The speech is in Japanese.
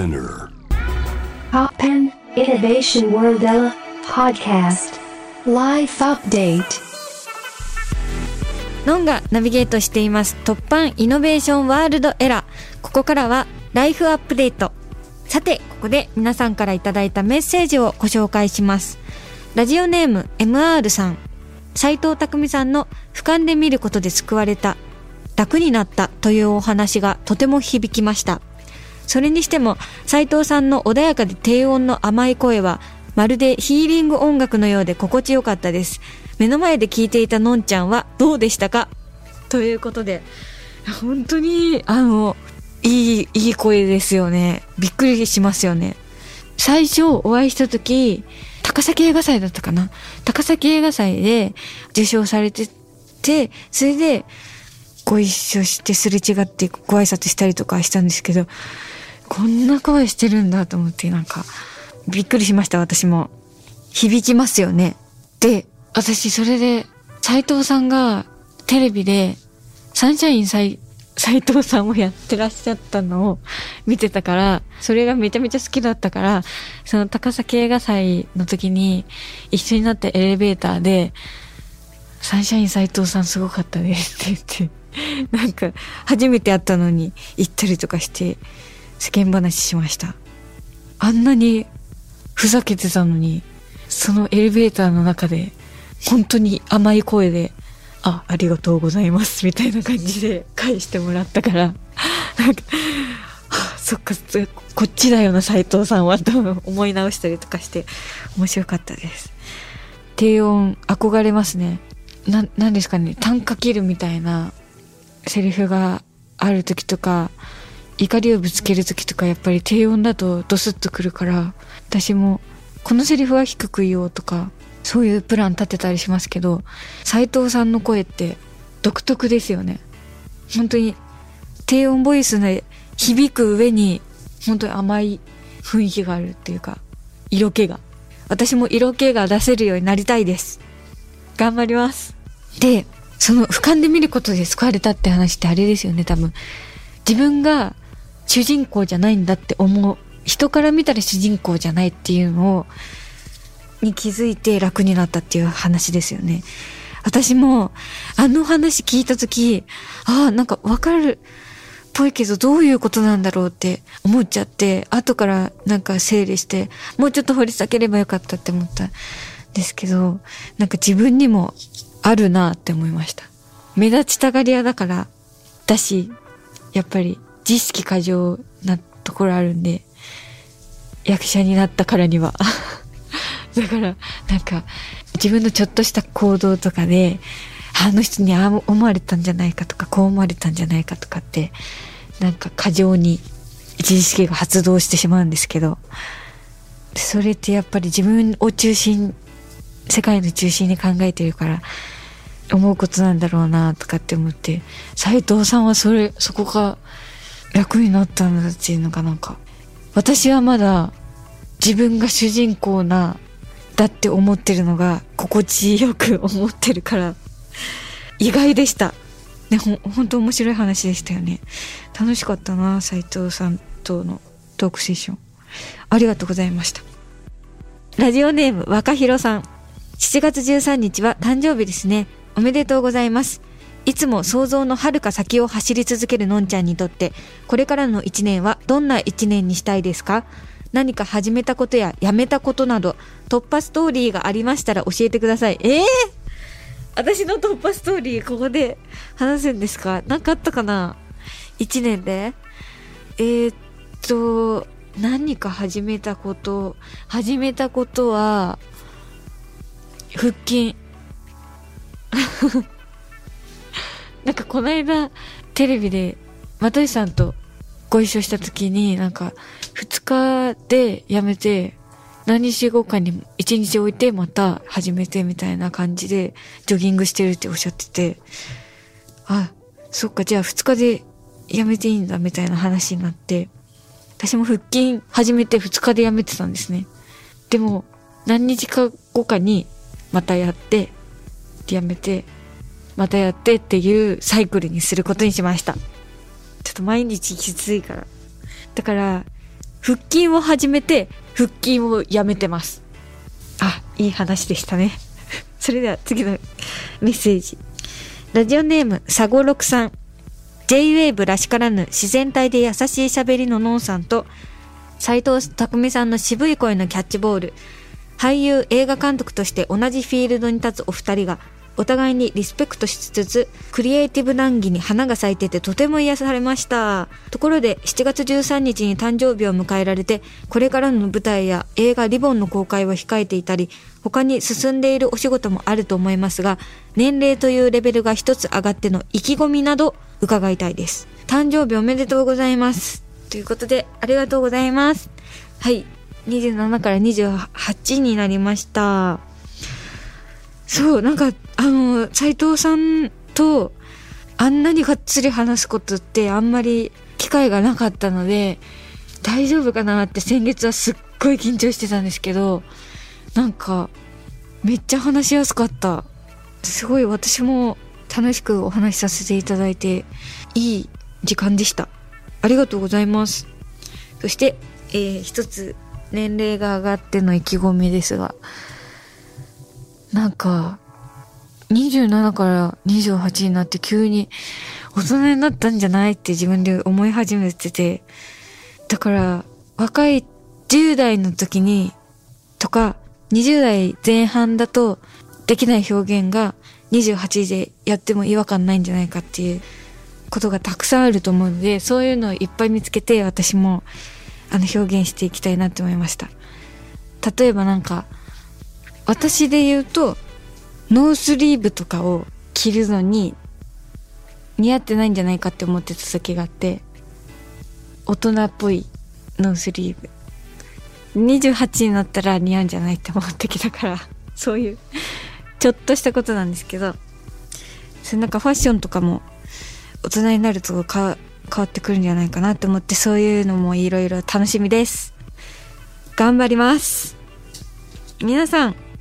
Spinner. Poppen Innovation World Podcast. Life Update. ノンがナビゲートしています。突版イノベーションワールドエラー。ここからはライフアップデート。さてここで皆さんからいただいたメッセージをご紹介します。ラジオネーム MR さん。斉藤匠さんの俯瞰で見ることで救われた。楽になったというお話がとても響きましたそれにしても斉藤さんの穏やかで低音の甘い声はまるでヒーリング音楽のようで心地よかったです。目の前で聞いていたのんちゃんはどうでしたか？ということで本当にあのいいいい声ですよね。びっくりしますよね。最初お会いした時高崎映画祭だったかな？高崎映画祭で受賞されててそれでご一緒してすれ違ってご挨拶したりとかしたんですけどこんな声してるんだと思ってなんかびっくりしました私も。響きますよね。で私それで斉藤さんがテレビでサンシャイン斎斉藤さんをやってらっしゃったのを 見てたから、それがめちゃめちゃ好きだったから、その高崎映画祭の時に一緒になってエレベーターで、サンシャイン斉藤さんすごかったですって言って、なんか初めて会ったのに行ったりとかして世間話しました。あんなにふざけてたのに、そのエレベーターの中で本当に甘い声で、あ、ありがとうございます、みたいな感じで返してもらったから、なんか、そっか、こっちだよな、斉藤さんは、と思い直したりとかして、面白かったです。低音、憧れますね。な、なんですかね、短歌切るみたいなセリフがある時とか、怒りをぶつける時とか、やっぱり低音だとドスッとくるから、私も、このセリフは低く言おうとか、そういうプラン立てたりしますけど、斉藤さんの声って独特ですよね。本当に低音ボイスで響く上に本当に甘い雰囲気があるっていうか、色気が。私も色気が出せるようになりたいです。頑張ります。で、その俯瞰で見ることで救われたって話ってあれですよね、多分。自分が主人公じゃないんだって思う。人から見たら主人公じゃないっていうのをに気づいて楽になったっていう話ですよね。私も、あの話聞いたとき、ああ、なんかわかるっぽいけど、どういうことなんだろうって思っちゃって、後からなんか整理して、もうちょっと掘り下げればよかったって思ったんですけど、なんか自分にもあるなって思いました。目立ちたがり屋だから、だし、やっぱり自意識過剰なところあるんで、役者になったからには。だから、なんか、自分のちょっとした行動とかで、あの人にああ思われたんじゃないかとか、こう思われたんじゃないかとかって、なんか過剰に自意識が発動してしまうんですけど、それってやっぱり自分を中心、世界の中心に考えてるから、思うことなんだろうなとかって思って、斉藤さんはそれ、そこが楽になったんだっていうのがなんか、私はまだ自分が主人公な、だって思ってるのが心地よく思ってるから、意外でした。ね、ほん、本当面白い話でしたよね。楽しかったな、斉藤さんとのトークセッション。ありがとうございました。ラジオネーム、若弘さん。7月13日は誕生日ですね。おめでとうございます。いつも想像の遥か先を走り続けるのんちゃんにとって、これからの一年はどんな一年にしたいですか？何か始めたことややめたことなど、突破ストーリーがありましたら教えてください。ええ私の突破ストーリーここで話すんですか？なかあったかな？一年で？えー、っと、何か始めたこと、始めたことは、腹筋。なんかこの間、テレビで、又吉さんとご一緒した時に、なんか、二日でやめて、何日後かに一日置いてまた始めてみたいな感じで、ジョギングしてるっておっしゃってて、あ、そっか、じゃあ二日でやめていいんだみたいな話になって、私も腹筋始めて二日でやめてたんですね。でも、何日か後かにまたやって、やめて、またやってっていうサイクルにすることにしました。ちょっと毎日きついから。だから、腹筋を始めて、腹筋をやめてます。あ、いい話でしたね。それでは次のメッセージ。ラジオネーム、サゴロクさん。J-Wave らしからぬ自然体で優しい喋りのノンさんと、斉藤匠さんの渋い声のキャッチボール。俳優、映画監督として同じフィールドに立つお二人が、お互いにリスペクトしつつ、クリエイティブ談義に花が咲いててとても癒されました。ところで、7月13日に誕生日を迎えられて、これからの舞台や映画リボンの公開を控えていたり、他に進んでいるお仕事もあると思いますが、年齢というレベルが一つ上がっての意気込みなど伺いたいです。誕生日おめでとうございます。ということで、ありがとうございます。はい。27から28になりました。そう、なんか、あの、斉藤さんと、あんなにがっつり話すことってあんまり機会がなかったので、大丈夫かなって先月はすっごい緊張してたんですけど、なんか、めっちゃ話しやすかった。すごい私も楽しくお話しさせていただいて、いい時間でした。ありがとうございます。そして、えー一つ年齢が上がっての意気込みですが、なんか、27から28になって急に大人になったんじゃないって自分で思い始めてて、だから若い10代の時にとか20代前半だとできない表現が28でやっても違和感ないんじゃないかっていうことがたくさんあると思うので、そういうのをいっぱい見つけて私もあの表現していきたいなって思いました。例えばなんか、私で言うと、ノースリーブとかを着るのに似合ってないんじゃないかって思ってた時があって、大人っぽいノースリーブ。28になったら似合うんじゃないって思ってきたから、そういう、ちょっとしたことなんですけど、それなんかファッションとかも大人になるとか変わってくるんじゃないかなって思って、そういうのもいろいろ楽しみです。頑張ります。皆さん、